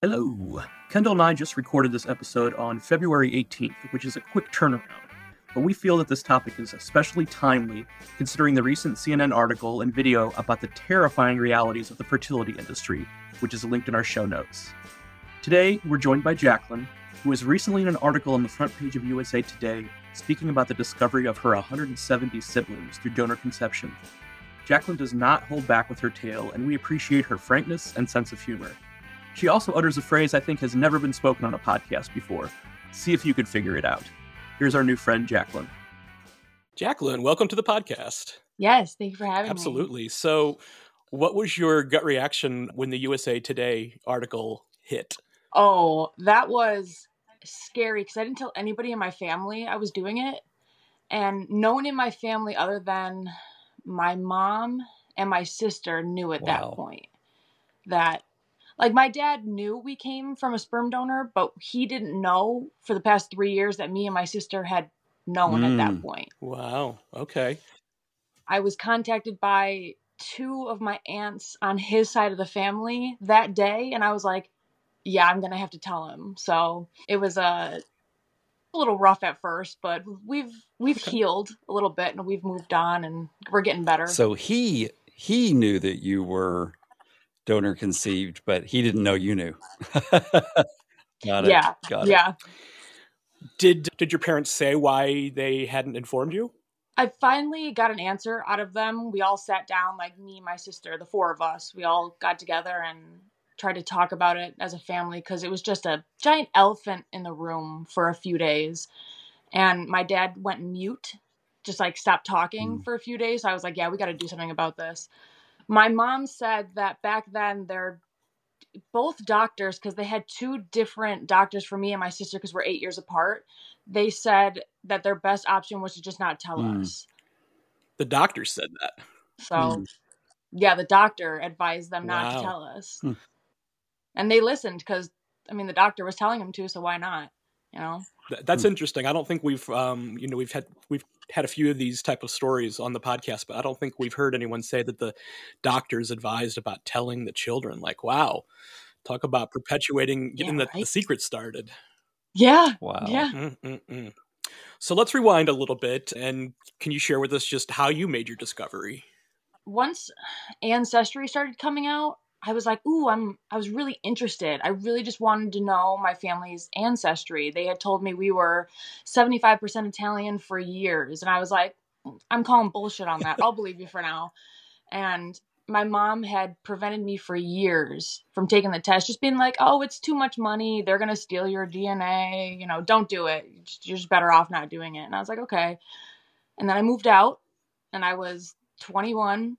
Hello. Kendall and I just recorded this episode on February 18th, which is a quick turnaround. But we feel that this topic is especially timely considering the recent CNN article and video about the terrifying realities of the fertility industry, which is linked in our show notes. Today, we're joined by Jaclyn, who was recently in an article on the front page of USA Today speaking about the discovery of her 170 siblings through donor conception. Jaclyn does not hold back with her tale, and we appreciate her frankness and sense of humor. She also utters a phrase I think has never been spoken on a podcast before. See if you could figure it out. Here's our new friend, Jaclyn. Jaclyn, welcome to the podcast. Yes, thank you for having Absolutely. me. Absolutely. So, what was your gut reaction when the USA Today article hit? Oh, that was scary because I didn't tell anybody in my family I was doing it. And no one in my family other than my mom and my sister knew at wow. that point that like my dad knew we came from a sperm donor, but he didn't know for the past three years that me and my sister had known mm. at that hmm. point. Wow. Okay. I was contacted by two of my aunts on his side of the family that day, and I was like, "Yeah, I'm gonna have to tell him." So it was a, a little rough at first, but we've we've healed a little bit and we've moved on, and we're getting better. So he he knew that you were donor conceived, but he didn't know you knew. Got it. Yeah. Got it. Yeah. Did did your parents say why they hadn't informed you? I finally got an answer out of them. We all sat down, like me, my sister, the four of us. We all got together and tried to talk about it as a family because it was just a giant elephant in the room for a few days. And my dad went mute, just like stopped talking mm. for a few days. So I was like, yeah, we got to do something about this. My mom said that back then they're both doctors because they had two different doctors for me and my sister because we're eight years apart. They said that their best option was to just not tell mm. us. The doctor said that. So, mm. yeah, the doctor advised them wow. not to tell us. Mm. And they listened because, I mean, the doctor was telling them to, so why not? You know? That's interesting. I don't think we've, um, you know, we've had we've had a few of these type of stories on the podcast, but I don't think we've heard anyone say that the doctors advised about telling the children. Like, wow, talk about perpetuating getting yeah, the, right? the secret started. Yeah. Wow. Yeah. Mm-mm-mm. So let's rewind a little bit, and can you share with us just how you made your discovery? Once Ancestry started coming out, I was like, ooh, I'm I was really interested. I really just wanted to know my family's ancestry. They had told me we were 75% Italian for years. And I was like, I'm calling bullshit on that. I'll believe you for now. And my mom had prevented me for years from taking the test, just being like, oh, it's too much money. They're going to steal your DNA. You know, don't do it. You're just better off not doing it. And I was like, okay. And then I moved out and I was 21.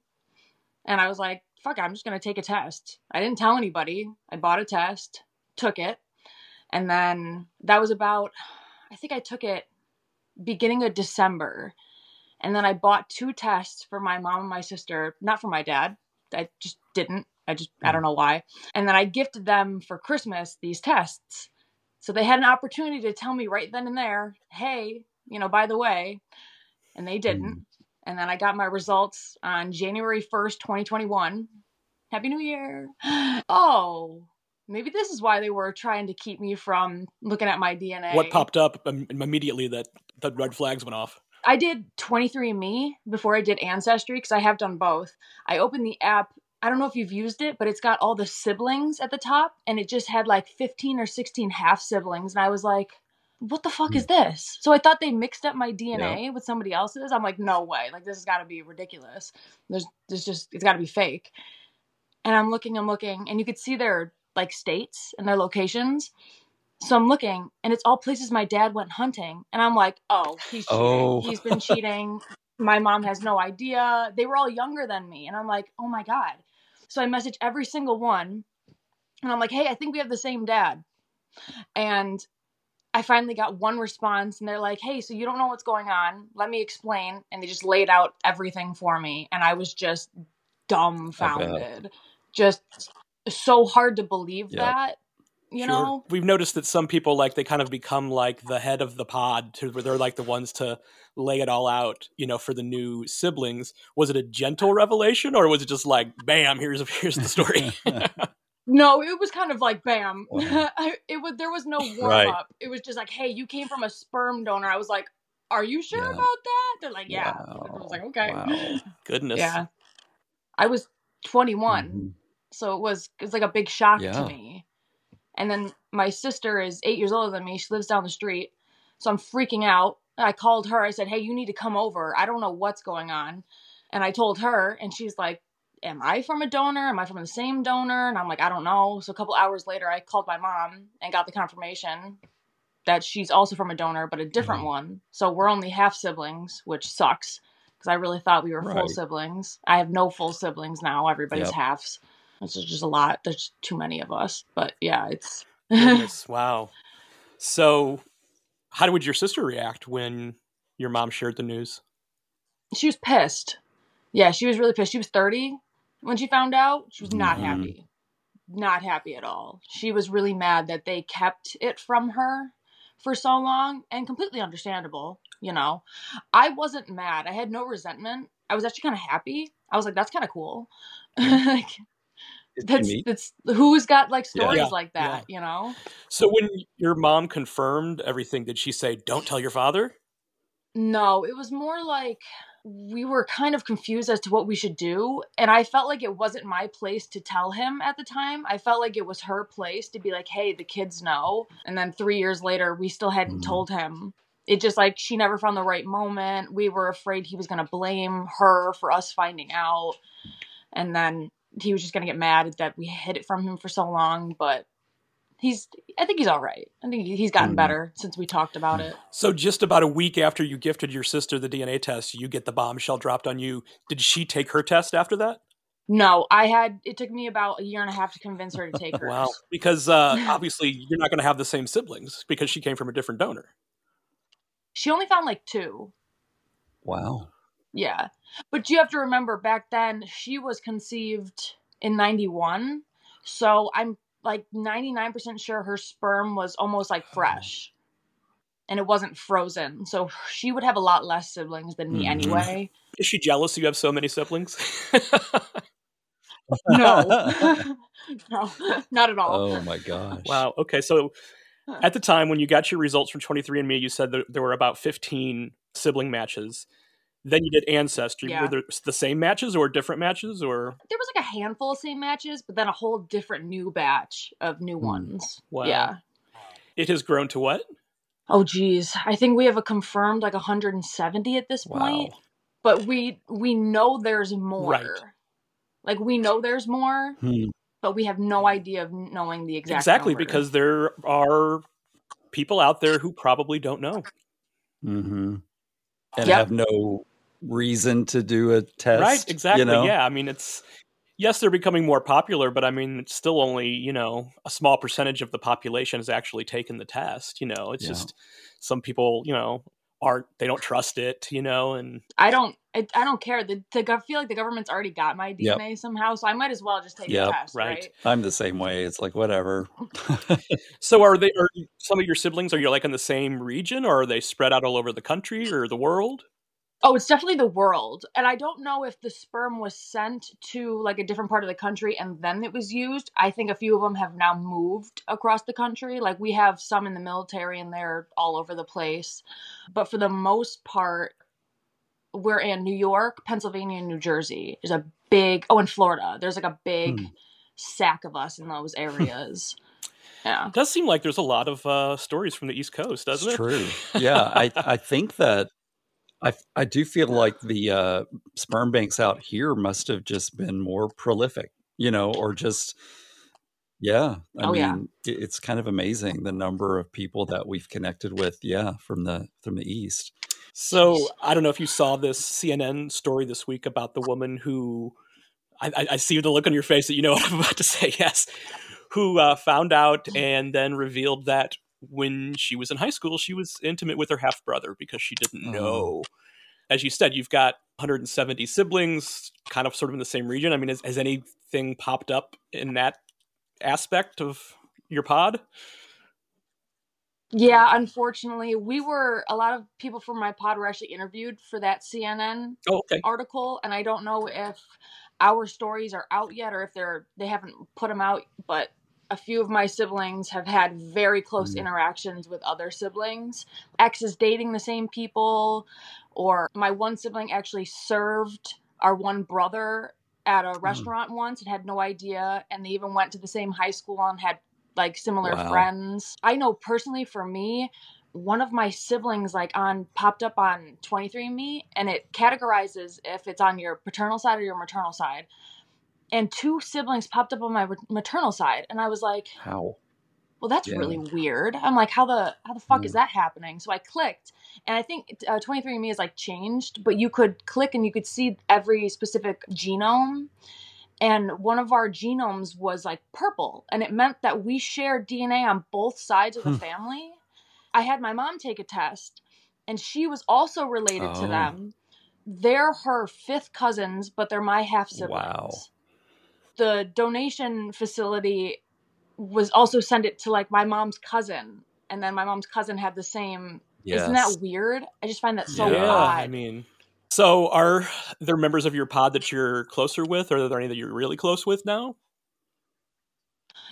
And I was like, fuck I'm just gonna take a test. I didn't tell anybody. I bought a test, took it, and then that was about I think I took it beginning of December. And then I bought two tests for my mom and my sister, not for my dad. I just didn't. I just I don't know why. And then I gifted them for Christmas these tests. So they had an opportunity to tell me right then and there, "Hey, you know, by the way." And they didn't. Hmm. And then I got my results on January 1st, 2021. Happy New Year. Oh, maybe this is why they were trying to keep me from looking at my DNA. What popped up immediately that the red flags went off? I did 23andMe before I did Ancestry because I have done both. I opened the app. I don't know if you've used it, but it's got all the siblings at the top, and it just had like 15 or 16 half siblings. And I was like, what the fuck is hmm. this? So I thought they mixed up my DNA yeah. with somebody else's. I'm like, no way. Like this has got to be ridiculous. There's there's just it's got to be fake. And I'm looking, I'm looking, and you could see their like states and their locations. So I'm looking, and it's all places my dad went hunting, and I'm like, oh, he's cheating. Oh. He's been cheating. my mom has no idea. They were all younger than me, and I'm like, oh my god. So I message every single one, and I'm like, hey, I think we have the same dad. And I finally got one response and they're like, hey, so you don't know what's going on. Let me explain. And they just laid out everything for me. And I was just dumbfounded. Just so hard to believe that. You sure. know, we've noticed that some people like they kind of become like the head of the pod, to where they're like the ones to lay it all out. You know, for the new siblings. Was it a gentle revelation, or was it just like, bam, here's here's the story? No, it was kind of like bam. Wow. I- it was there was no warm Right. up. It was just like, hey, you came from a sperm donor. I was like, are you sure Yeah. about that? They're like, yeah. I was like, okay. Wow. Goodness. Yeah. I was 21, Mhm. so it was it's like a big shock Yeah. to me. And then my sister is eight years older than me. She lives down the street, so I'm freaking out. I called her. I said, "Hey, you need to come over. I don't know what's going on." And I told her, and she's like, "Am I from a donor? Am I from the same donor?" And I'm like, "I don't know." So a couple hours later, I called my mom and got the confirmation that she's also from a donor, but a different Mhm. one. So we're only half siblings, which sucks because I really thought we were full siblings. I have no full siblings now. Everybody's Yep. halves. It's just a lot. There's too many of us. But yeah, it's Goodness. wow. So, how would your sister react when your mom shared the news? she was pissed. Yeah, she was really pissed. She was 30 when she found out. She was not Mhm. happy. Not happy at all. She was really mad that they kept it from her for so long and completely understandable, you know. I wasn't mad. I had no resentment. I was actually kind of happy. I was like that's kind of cool. like that's that's who's got like stories Yeah, like that, you know? So, when your mom confirmed everything, did she say, "Don't tell your father"? No, it was more like we were kind of confused as to what we should do. And I felt like it wasn't my place to tell him at the time. I felt like it was her place to be like, hey, the kids know. And then three years later, we still hadn't Mhm. told him. It just like she never found the right moment. We were afraid he was going to blame her for us finding out. And then he was just going to get mad that we hid it from him for so long. But he's, I think he's all right. I think he's gotten Mhm. better since we talked about it. So, just about a week after you gifted your sister the DNA test, you get the bombshell dropped on you. Did she take her test after that? No, I had. It took me about a year and a half to convince her to take hers. Wow. Because uh, obviously, you're not going to have the same siblings because she came from a different donor. She only found like two. Wow. Yeah, but you have to remember back then she was conceived in '91, so I'm like 99% sure her sperm was almost like fresh, and it wasn't frozen. So she would have a lot less siblings than me Mhm. anyway. Is she jealous you have so many siblings? No, no, not at all. Oh my gosh. wow. Okay. So, at the time when you got your results from 23andMe, you said that there were about 15 sibling matches. Then you did Ancestry. Yeah. Were there the same matches or different matches or? There was like a handful of same matches, but then a whole different new batch of new Hmm. ones. Wow. Yeah. It has grown to what? Oh geez, I think we have a confirmed like 170 at this point. Wow. But we we know there's more. Right. Like we know there's more, Hmm. but we have no idea of knowing the exact. Exactly, number. because there are people out there who probably don't know. Mm-hmm. And Yep. have no reason to do a test. right exactly You know? yeah i mean it's yes they're becoming more popular but i mean it's still only you know a small percentage of the population has actually taken the test you know it's Yeah. just some people you know aren't they don't trust it you know and I don't I, I don't care. The, the gov- feel like the government's already got my Yep. DNA somehow, so I might as well just take Yep. the test, Right. right? I'm the same way. It's like whatever. so are they are some of your siblings are you like in the same region or are they spread out all over the country or the world Oh, it's definitely the world. And I don't know if the sperm was sent to like a different part of the country and then it was used. I think a few of them have now moved across the country. Like we have some in the military and they're all over the place. But for the most part, we're in New York, Pennsylvania, and New Jersey. There's a big, oh, in Florida, there's like a big Hmm. sack of us in those areas. yeah. it does seem like there's a lot of uh, stories from the east coast doesn't it's it true. Yeah, I I think that I I do feel like the uh, sperm banks out here must have just been more prolific, you know, or just yeah. I Oh, mean, yeah. it- it's kind of amazing the number of people that we've connected with. Yeah, from the from the east. So I don't know if you saw this CNN story this week about the woman who I, I- see the look on your face that you know what I'm about to say. Yes, who uh, found out and then revealed that when she was in high school, she was intimate with her half brother because she didn't Oh. know. As you said, you've got 170 siblings, kind of sort of in the same region. I mean, has, has anything popped up in that aspect of your pod? Yeah, unfortunately, we were a lot of people from my pod were actually interviewed for that CNN Oh, okay. article, and I don't know if our stories are out yet or if they're they haven't put them out, but a few of my siblings have had very close Mm. interactions with other siblings. Ex is dating the same people, or my one sibling actually served our one brother at Mm. a restaurant once and had no idea. And they even went to the same high school and had like similar Wow. friends. I know personally for me, one of my siblings like on popped up on 23andme and it categorizes if it's on your paternal side or your maternal side and two siblings popped up on my maternal side and i was like How? well that's Yeah. really weird i'm like how the how the fuck is Mm. that happening so i clicked and i think uh, 23andme is like changed but you could click and you could see every specific genome and one of our genomes was like purple and it meant that we shared dna on both sides of the Hmm. family i had my mom take a test and she was also related Oh. to them they're her fifth cousins but they're my half siblings Wow. the donation facility was also sent it to like my mom's cousin and then my mom's cousin had the same isn't that weird i just find that so Yeah. yeah, odd I mean, so are there members of your pod that you're closer with, or are there any that you're really close with now?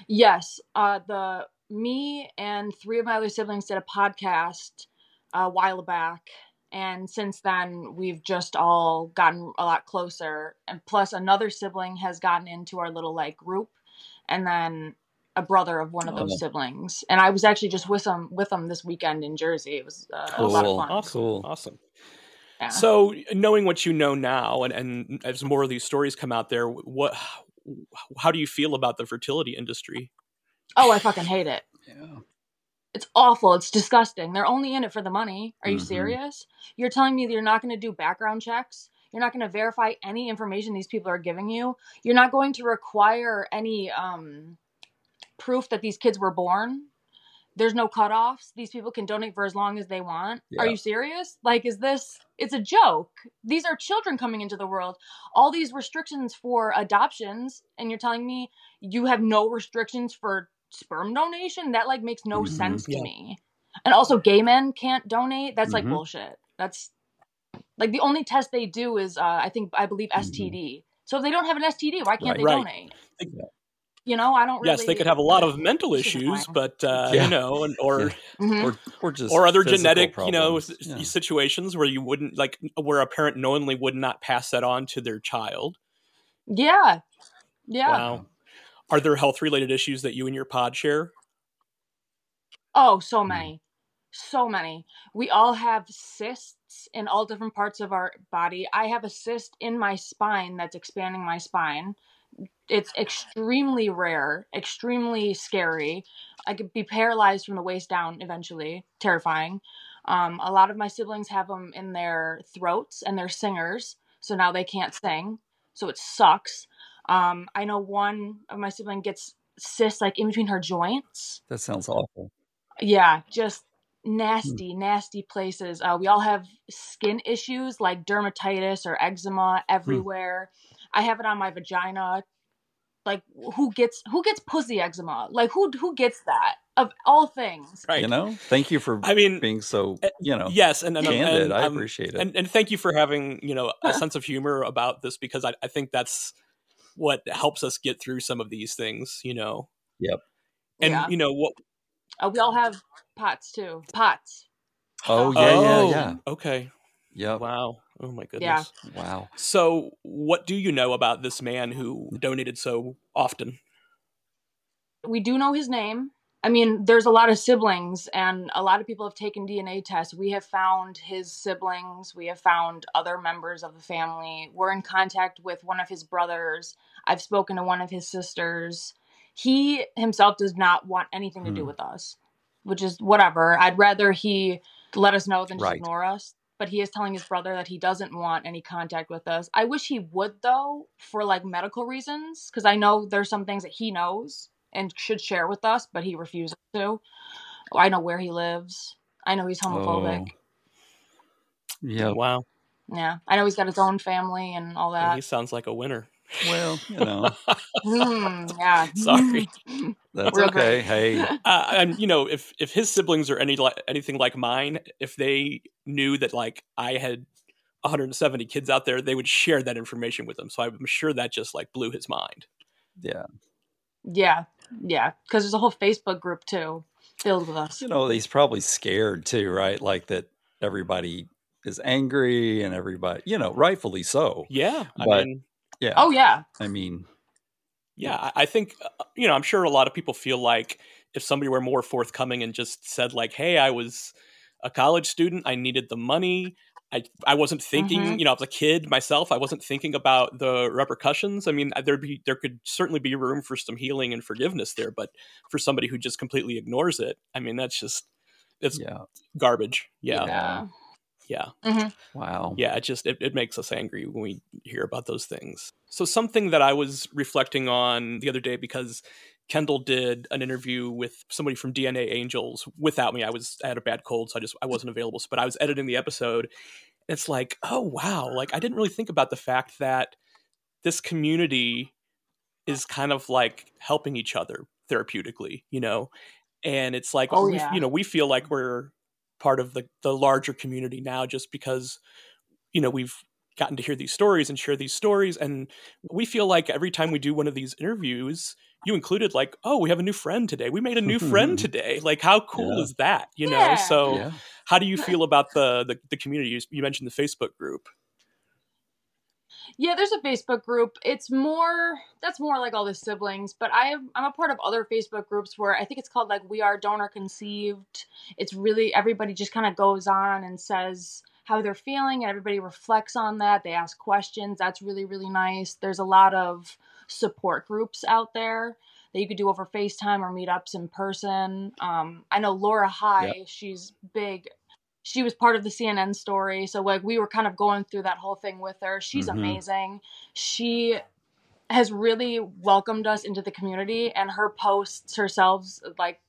yes uh the me and three of my other siblings did a podcast a while back and since then we've just all gotten a lot closer and plus another sibling has gotten into our little like group and then a brother of one of those Oh. siblings and i was actually just with them with them this weekend in jersey it was uh, a lot of fun Awesome, Cool. awesome. Yeah. So, knowing what you know now, and, and as more of these stories come out there, what, how do you feel about the fertility industry? oh i fucking hate it. Yeah. it's awful. It's disgusting. They're only in it for the money. Are you Mhm. serious? You're telling me that you're not going to do background checks? You're not going to verify any information these people are giving you? You're not going to require any um, proof that these kids were born? There's no cutoffs? These people can donate for as long as they want? Are you serious? Like is this it's a joke these are children coming into the world all these restrictions for adoptions and you're telling me you have no restrictions for sperm donation that like makes no Mhm. sense to Yeah. me and also gay men can't donate that's like Mhm. bullshit that's like the only test they do is uh, i think i believe std so if they don't have an std why can't Right. they Right. donate Yeah. You know i don't really Yes, they could have a lot of mental issues, but uh, Yeah. you know, and, or Yeah. Mhm. Or or just or other physical genetic, you know, Yeah. situations where you wouldn't like where a parent knowingly would not pass that on to their child. yeah yeah Wow. Are there health related issues that you and your pod share? Oh, so Mm. many. So many. We all have cysts in all different parts of our body. I have a cyst in my spine that's expanding my spine. It's extremely rare, extremely scary. I could be paralyzed from the waist down eventually. Terrifying. Um, a lot of my siblings have them in their throats and they're singers, so now they can't sing. So it sucks. Um, I know one of my sibling gets cysts like in between her joints That sounds awful. yeah just nasty nasty places uh, we all have skin issues like dermatitis or eczema everywhere i have it on my vagina like who gets who gets pussy eczema like who who gets that of all things Right. You know, thank you for I mean, being so eh, you know yes, and, and, candid. and, I um, appreciate it. and and thank you for having you know a sense of humor about this because I, I think that's what helps us get through some of these things. You know. Yep. And Yeah. you know what? uh, we all have POTS too POTS oh yeah, oh, yeah, yeah. Okay. Yep. Wow. Oh my goodness. Yeah. Wow. So, what do you know about this man who donated so often? we do know his name. I mean, there's a lot of siblings, and a lot of people have taken DNA tests. We have found his siblings. We have found other members of the family. We're in contact with one of his brothers. I've spoken to one of his sisters. He himself does not want anything to do Hmm. with us, which is whatever. I'd rather he let us know than just Right. ignore us. But he is telling his brother that he doesn't want any contact with us. I wish he would, though, for like medical reasons, because I know there's some things that he knows and should share with us, but he refuses to. Oh, I know where he lives. I know he's homophobic. Oh. Yeah. Wow. Yeah, I know he's got his own family and all Well, that. he sounds like a winner. Well, you know, Hmm, yeah. Sorry. that's Real okay. great. Hey, uh, and you know, if if his siblings are any like anything like mine, if they knew that like I had 170 kids out there, they would share that information with him. So I'm sure that just like blew his mind. Yeah. Yeah, yeah, because there's a whole Facebook group too filled with us. You know, he's probably scared too, right? Like that everybody is angry and everybody, you know, rightfully so. Yeah, I But- mean, Yeah. Oh yeah, I mean, yeah, I I think uh, you know, I'm sure a lot of people feel like if somebody were more forthcoming and just said like, "Hey, I was a college student, I needed the money." I, I wasn't thinking, Mhm. you know, I was a kid myself. I wasn't thinking about the repercussions. I mean, there'd be there could certainly be room for some healing and forgiveness there, but for somebody who just completely ignores it, I mean, that's just it's yeah. garbage. Yeah, yeah. Yeah. Mm-hmm. Wow. yeah it just it, it makes us angry when we hear about those things so something that i was reflecting on the other day because kendall did an interview with somebody from dna angels without me i was i had a bad cold so i just i wasn't available but i was editing the episode it's like oh wow like i didn't really think about the fact that this community is kind of like helping each other therapeutically you know and it's like Oh, we, yeah. you know we feel like we're part of the the larger community now just because you know we've gotten to hear these stories and share these stories and we feel like every time we do one of these interviews you included like oh we have a new friend today we made a new friend today like how cool Yeah. is that you know Yeah. so Yeah. how do you feel about the the, the community you, you mentioned the facebook group Yeah, there's a Facebook group. It's more that's more like all the siblings, but I have, I'm a part of other Facebook groups where I think it's called like We Are Donor Conceived. It's really everybody just kind of goes on and says how they're feeling and everybody reflects on that. They ask questions. That's really really nice. There's a lot of support groups out there that you could do over FaceTime or meetups in person. Um, I know Laura High, she's big she was part of the CNN story. So like we were kind of going through that whole thing with her. She's Mhm. amazing. She has really welcomed us into the community and her posts herself like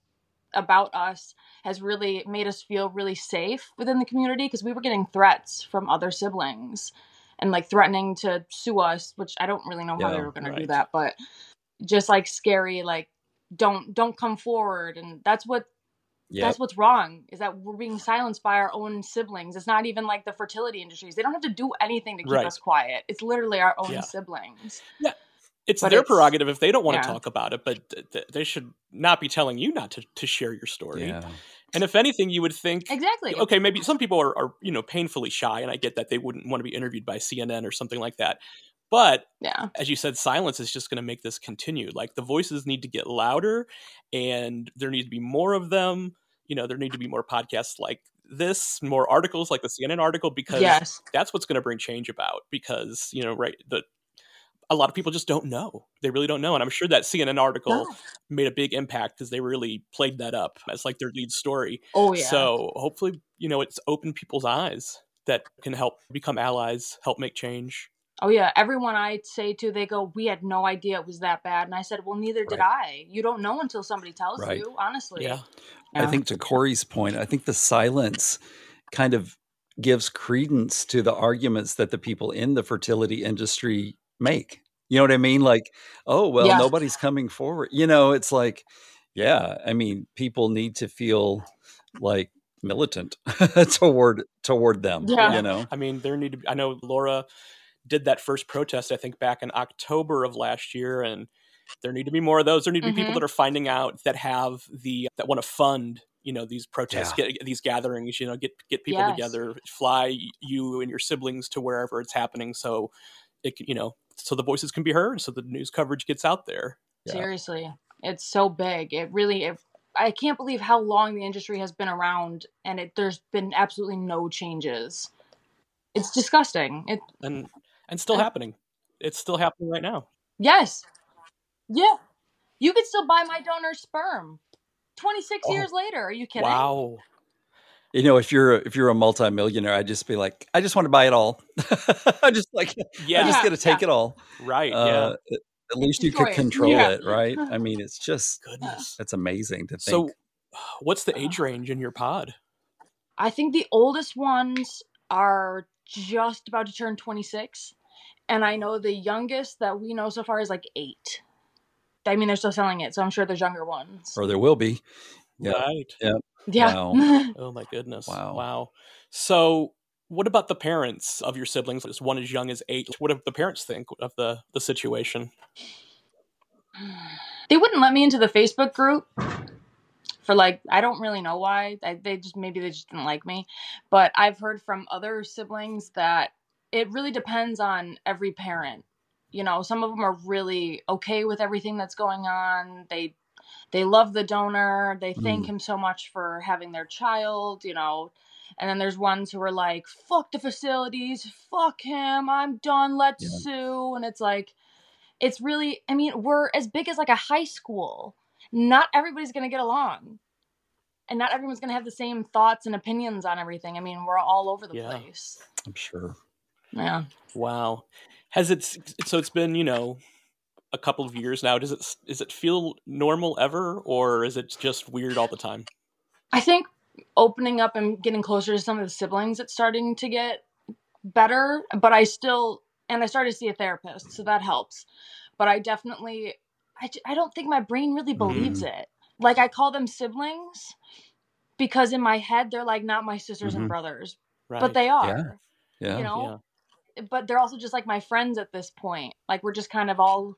about us has really made us feel really safe within the community because we were getting threats from other siblings and like threatening to sue us, which I don't really know how they were going to do that, but just like scary like don't don't come forward and that's what Yep. that's what's wrong is that we're being silenced by our own siblings. It's not even like the fertility industries. They don't have to do anything to keep Right. us quiet. It's literally our own Yeah. siblings. Yeah. It's But their it's- prerogative if they don't want yeah. to talk about it but th- th- they should not be telling you not to, to share your story Yeah. and if anything you would think Exactly. okay maybe some people are, are you know painfully shy and i get that they wouldn't want to be interviewed by cnn or something like that but Yeah. as you said silence is just going to make this continue like the voices need to get louder and there need to be more of them you know there need to be more podcasts like this more articles like the cnn article because Yes. that's what's going to bring change about because you know right the a lot of people just don't know they really don't know and i'm sure that cnn article made a big impact because they really played that up as like their lead story Oh yeah. so hopefully you know it's opened people's eyes that can help become allies help make change oh yeah. Everyone I say to, they go, "We had no idea it was that bad," and I said, "Well, neither did I. You don't know until somebody tells Right. you. Honestly. yeah I think to Corey's point, I think the silence kind of gives credence to the arguments that the people in the fertility industry make. You know what I mean? Like, oh, well, Yeah. nobody's coming forward. You know, it's like, yeah, I mean, people need to feel like militant toward toward them. Yeah. You know? i mean there need to be, i know laura did that first protest i think back in october of last year and there need to be more of those there need to be people Mhm. that are finding out that have the that want to fund you know these protests Yeah. get these gatherings you know get get people Yes. together fly you and your siblings to wherever it's happening so it can- you know so the voices can be heard so the news coverage gets out there Yeah. Seriously, it's so big. It really. It, I can't believe how long the industry has been around, and it, there's been absolutely no changes. It's disgusting. It and and still And- happening it's still happening right now yes, yeah. You could still buy my donor sperm. Twenty six Oh. years later. Are you kidding? wow You know, if you're a, if you're a multimillionaire, I'd just be like, I just want to buy it all. I just like yeah I just Yeah, get to take it all. right yeah Uh, at- at least you could Enjoy it. control Yeah. it, right? I mean, it's just goodness it's amazing to think. so what's the age range in your pod I think the oldest ones are just about to turn 26. And I know the youngest that we know so far is like eight. I mean, they're still selling it, so I'm sure there's younger ones. or there will be. Yeah. right Yeah. Wow. Oh my goodness. Wow. Wow. So What about the parents of your siblings? Is one as young as eight? What do the parents think of the the situation? They wouldn't let me into the Facebook group for like I don't really know why. I, they just maybe they just didn't like me. But I've heard from other siblings that it really depends on every parent. You know, some of them are really okay with everything that's going on. They they love the donor. They thank Mm. him so much for having their child, you know. And then there's ones who are like, fuck the facilities, fuck him, I'm done, let's Yeah. sue. And it's like, it's really, I mean, we're as big as like a high school. Not everybody's going to get along. And not everyone's going to have the same thoughts and opinions on everything. I mean, we're all over the Yeah. place. I'm sure. Yeah. Wow. Has it so it's been, you know, a couple of years now. Does it does it feel normal ever or is it just weird all the time? I think opening up and getting closer to some of the siblings, it's starting to get better. But I still, and I started to see a therapist, so that helps. But I definitely, I, I don't think my brain really believes it. Like I call them siblings because in my head they're like not my sisters Mhm. and brothers, Right. but they are. Yeah. You know, but they're also just like my friends at this point. Like we're just kind of all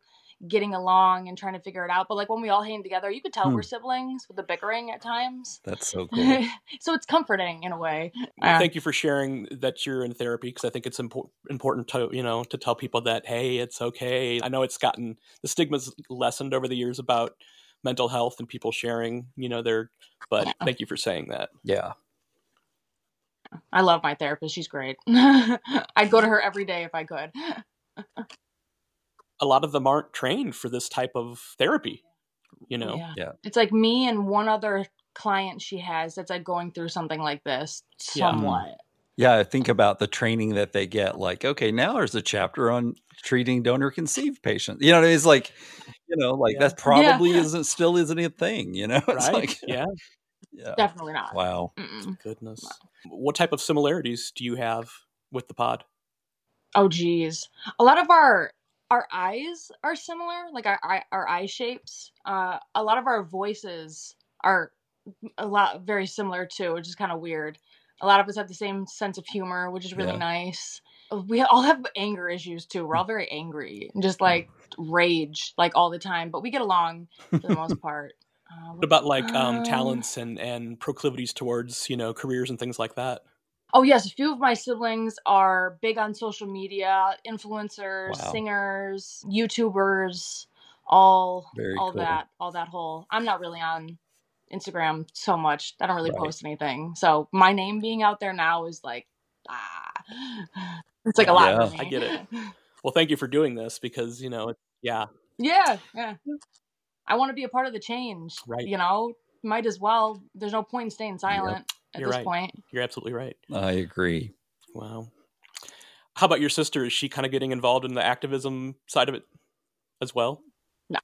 getting along and trying to figure it out. But like when we all hang together, you could tell Hmm. we're siblings with the bickering at times. That's so cool. so it's comforting in a way. Well, Uh, Thank you for sharing that you're in therapy because I think it's impor- important to you know to tell people that hey, it's okay. I know it's gotten the stigma's lessened over the years about mental health and people sharing you know their. But Yeah. thank you for saying that. Yeah. I love my therapist. She's great. I'd go to her every day if I could. A lot of them aren't trained for this type of therapy. You know, Yeah. Yeah. It's like me and one other client she has that's like going through something like this Yeah. Mm. somewhat. Yeah, I think about the training that they get. Like, okay, now there's a chapter on treating donor conceived patients. You know, what I it's like, you know, like Yeah. that probably isn't still isn't a thing. You know, it's right? like, yeah. Yeah, Definitely not. wow. Mm-mm. Goodness. What type of similarities do you have with the pod? Oh geez, a lot of our our eyes are similar, like our eye- our eye shapes. Uh, a lot of our voices are a lot very similar too, which is kind of weird. A lot of us have the same sense of humor, which is really Yeah. nice. We all have anger issues too. We're all very angry and just like rage like all the time, but we get along for the most part. Uh, What about like um, Um, talents and and proclivities towards you know careers and things like that? Oh yes, a few of my siblings are big on social media, influencers, Wow. singers, YouTubers, all Very all cool. that, all that whole. I'm not really on Instagram so much. I don't really Right. post anything. So my name being out there now is like ah. It's like a lot Yeah. I get it. Well, thank you for doing this because you know, yeah, Yeah, yeah. I want to be a part of the change. Right. You know, might as well. There's no point in staying silent at You're this right. point. you're absolutely right. I agree. Wow. How about your sister? Is she kind of getting involved in the activism side of it as well? No.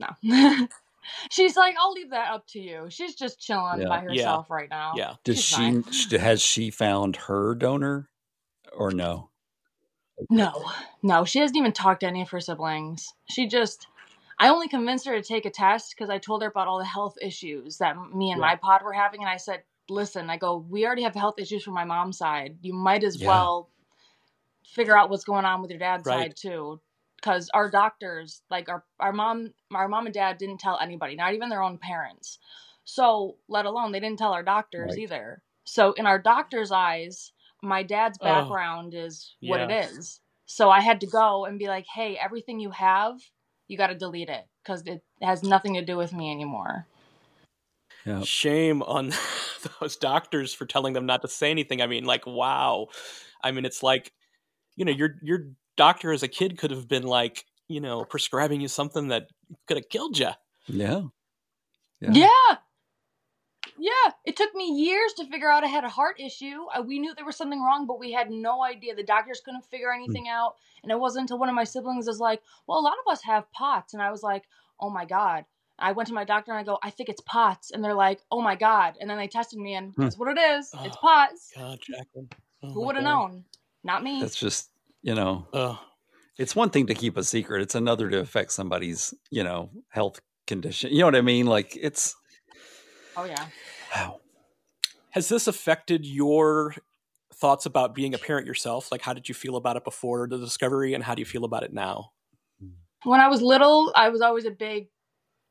No. She's like, I'll leave that up to you. She's just chilling Yeah. by Yeah. herself right now. Yeah. Does She's she fine. has she found her donor or no? No, no, she hasn't even talked to any of her siblings. She just, I only convinced her to take a test because I told her about all the health issues that me and Yeah. my pod were having. And I said, listen, I go, we already have health issues from my mom's side. You might as Yeah. well figure out what's going on with your dad's Right. side too. Because our doctors, like our, our mom, our mom and dad didn't tell anybody, not even their own parents. So, let alone they didn't tell our doctors Right. either. So, in our doctor's eyes, my dad's Oh. background is what it is. So I had to go and be like, "Hey, everything you have, you got to delete it because it has nothing to do with me anymore." Yeah. Shame on those doctors for telling them not to say anything. I mean, like, wow. I mean, it's like, you know, your your doctor as a kid could have been like, you know, prescribing you something that could have killed you. Yeah. Yeah. yeah. Yeah, it took me years to figure out I had a heart issue. Uh, we knew there was something wrong, but we had no idea. The doctors couldn't figure anything out, and it wasn't until one of my siblings was like, "Well, a lot of us have POTS," and I was like, "Oh my god." I went to my doctor and I go, I think it's POTS. And they're like, oh my God. And then they tested me and Hmm. that's what it is. It's Oh, POTS. God, Jaclyn. Oh Who would have known? Not me. That's just, you know, Ugh. it's one thing to keep a secret. It's another to affect somebody's, you know, health condition. You know what I mean? Like it's oh, yeah. wow. Has this affected your thoughts about being a parent yourself? Like, how did you feel about it before the discovery, and how do you feel about it now? When I was little, I was always a big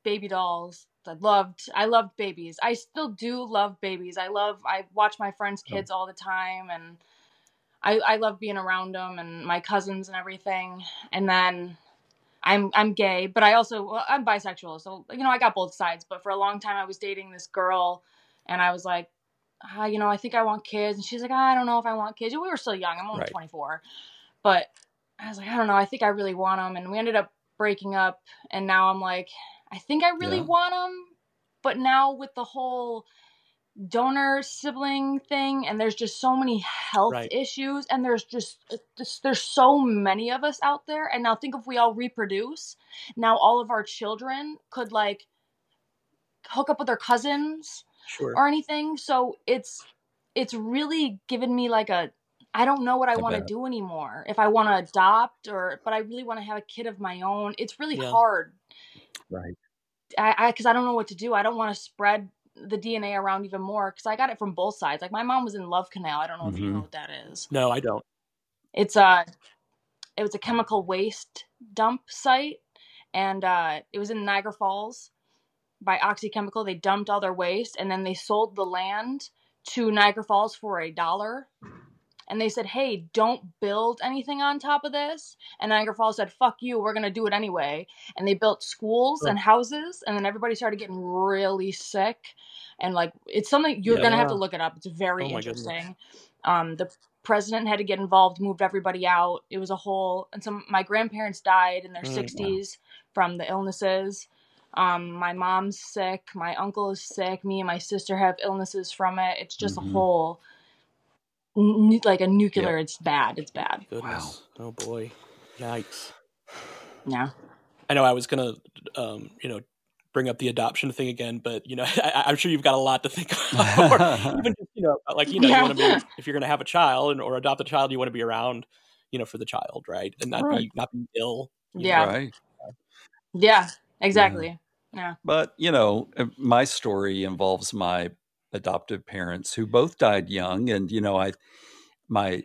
baby dolls. I loved I loved babies. I still do love babies. I love I watch my friends' oh. kids all the time and I I love being around them and my cousins and everything. And then I'm I'm gay, but I also well, I'm bisexual. So you know, I got both sides, but for a long time I was dating this girl and I was like ah, you know, I think I want kids and she's like, I don't know if I want kids. And we were still young. I'm only Right. 24. But I was like, I don't know. I think I really want them and we ended up breaking up and now I'm like I think I really Yeah. want them, but now with the whole donor sibling thing, and there's just so many health Right. issues, and there's just, uh, just there's so many of us out there, and now think if we all reproduce, now all of our children could like hook up with their cousins Sure. or anything. So it's it's really given me like a I don't know what I I want to do anymore. If I want to adopt or but I really want to have a kid of my own. It's really Yeah. hard Right. I I because I don't know what to do. I don't want to spread the DNA around even more because I got it from both sides. Like my mom was in Love Canal. I don't know if you know what that is. No, I don't. It's a it was a chemical waste dump site, and uh, it was in Niagara Falls by Oxy Chemical. They dumped all their waste, and then they sold the land to Niagara Falls for a dollar. And they said, "Hey, don't build anything on top of this." And Niagara Falls said, "Fuck you, we're gonna do it anyway." And they built schools and houses, and then everybody started getting really sick. And like, it's something you're gonna have to look it up. It's very Oh interesting. Um, the president had to get involved, moved everybody out. It was a whole, and some my grandparents died in their Mm, wow. 60s from the illnesses. Um, my mom's sick, my uncle is sick, me and my sister have illnesses from it. It's just Mhm. a whole, n- like a nuclear. It's bad. It's bad. Goodness. Oh boy. Yikes. Yeah. I know I was gonna, um, you know, bring up the adoption thing again, but you know, I, I'm sure you've got a lot to think about. or even just, you know, like you know, Yeah. you want to be if you're gonna have a child and or adopt a child, you want to be around, you know, for the child, right, and not be not be ill. Yeah. know. Right. Yeah. Exactly. Yeah. But, you know, uh, my story involves my adoptive parents who both died young. And, you know, I, my,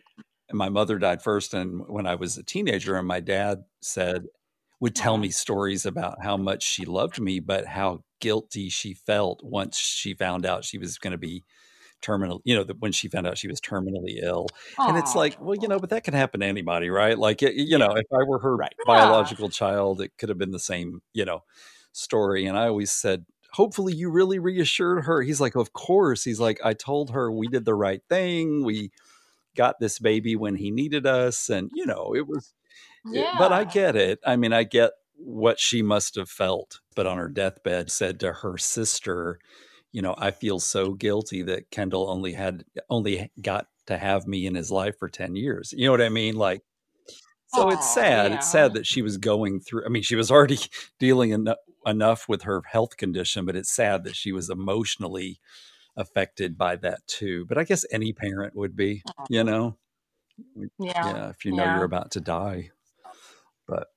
my mother died first. And when I was a teenager, and my dad said, would tell uh-huh. me stories about how much she loved me, but how guilty she felt once she found out she was going to be terminal, you know, that when she found out she was terminally ill. And it's like, well, you know, but that can happen to anybody, right? Like, it, you know, if I were her Right. biological child, it could have been the same, you know, story. And I always said, hopefully you really reassured her. He's like, of course. He's like, I told her we did the right thing. We got this baby when he needed us. And, you know, it was, it- yeah. but I get it. I mean, I get what she must have felt. But on her deathbed, said to her sister, you know, I feel so guilty that Kendall only had only got to have me in his life for 10 years. You know what I mean? Like, so it's Aw, sad. It's sad that she was going through. I mean, she was already dealing eno- enough with her health condition, but it's sad that she was emotionally affected by that too. But I guess any parent would be, you know, mm, Yeah. yeah, if you know Yeah. you're about to die. But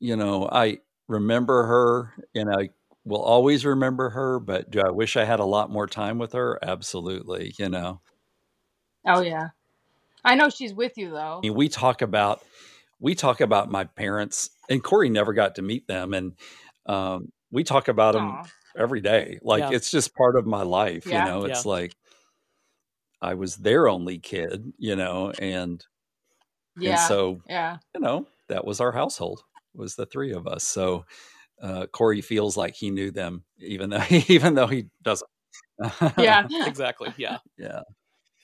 you know, I remember her, and I will always remember her. But do I wish I had a lot more time with her? Absolutely. You know, Oh yeah. I know she's with you though. I mean, we talk about we talk about my parents, and Corey never got to meet them, and um, we talk about them Aw. every day. Like Yeah. it's just part of my life. Yeah. You know, it's Yeah. like I was their only kid. You know, and Yeah. and so yeah. you know, that was our household, was the three of us. So uh, Corey feels like he knew them, even though even though he doesn't. Yeah. exactly. Yeah. yeah.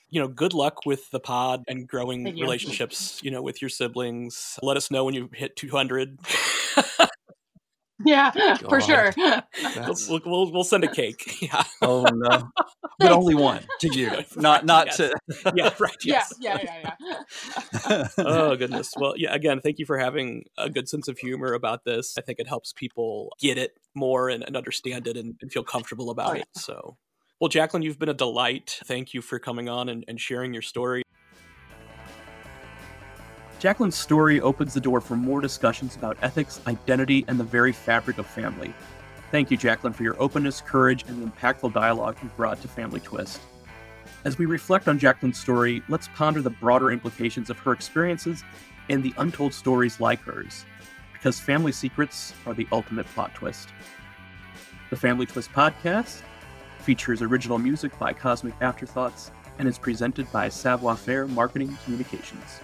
You know, good luck with the pod and growing you. relationships. You know, with your siblings. Let us know when you hit 200. Yeah. For sure. we'll, we'll, we'll we'll send a cake. Yeah. oh no, but only one to you, not not Yes. to. Yeah. Right. yeah. Yes. Yeah. Yeah. Yeah. oh goodness well yeah again thank you for having a good sense of humor about this i think it helps people get it more and, and understand it and, and feel comfortable about Oh, yeah. it so well jaclyn you've been a delight thank you for coming on and, and sharing your story Jaclyn's story opens the door for more discussions about ethics, identity, and the very fabric of family. Thank you, Jaclyn, for your openness, courage, and the impactful dialogue you brought to Family Twist. As we reflect on Jaclyn's story, let's ponder the broader implications of her experiences and the untold stories like hers, because family secrets are the ultimate plot twist. The Family Twist podcast features original music by Cosmic Afterthoughts and is presented by Savoir Faire Marketing Communications.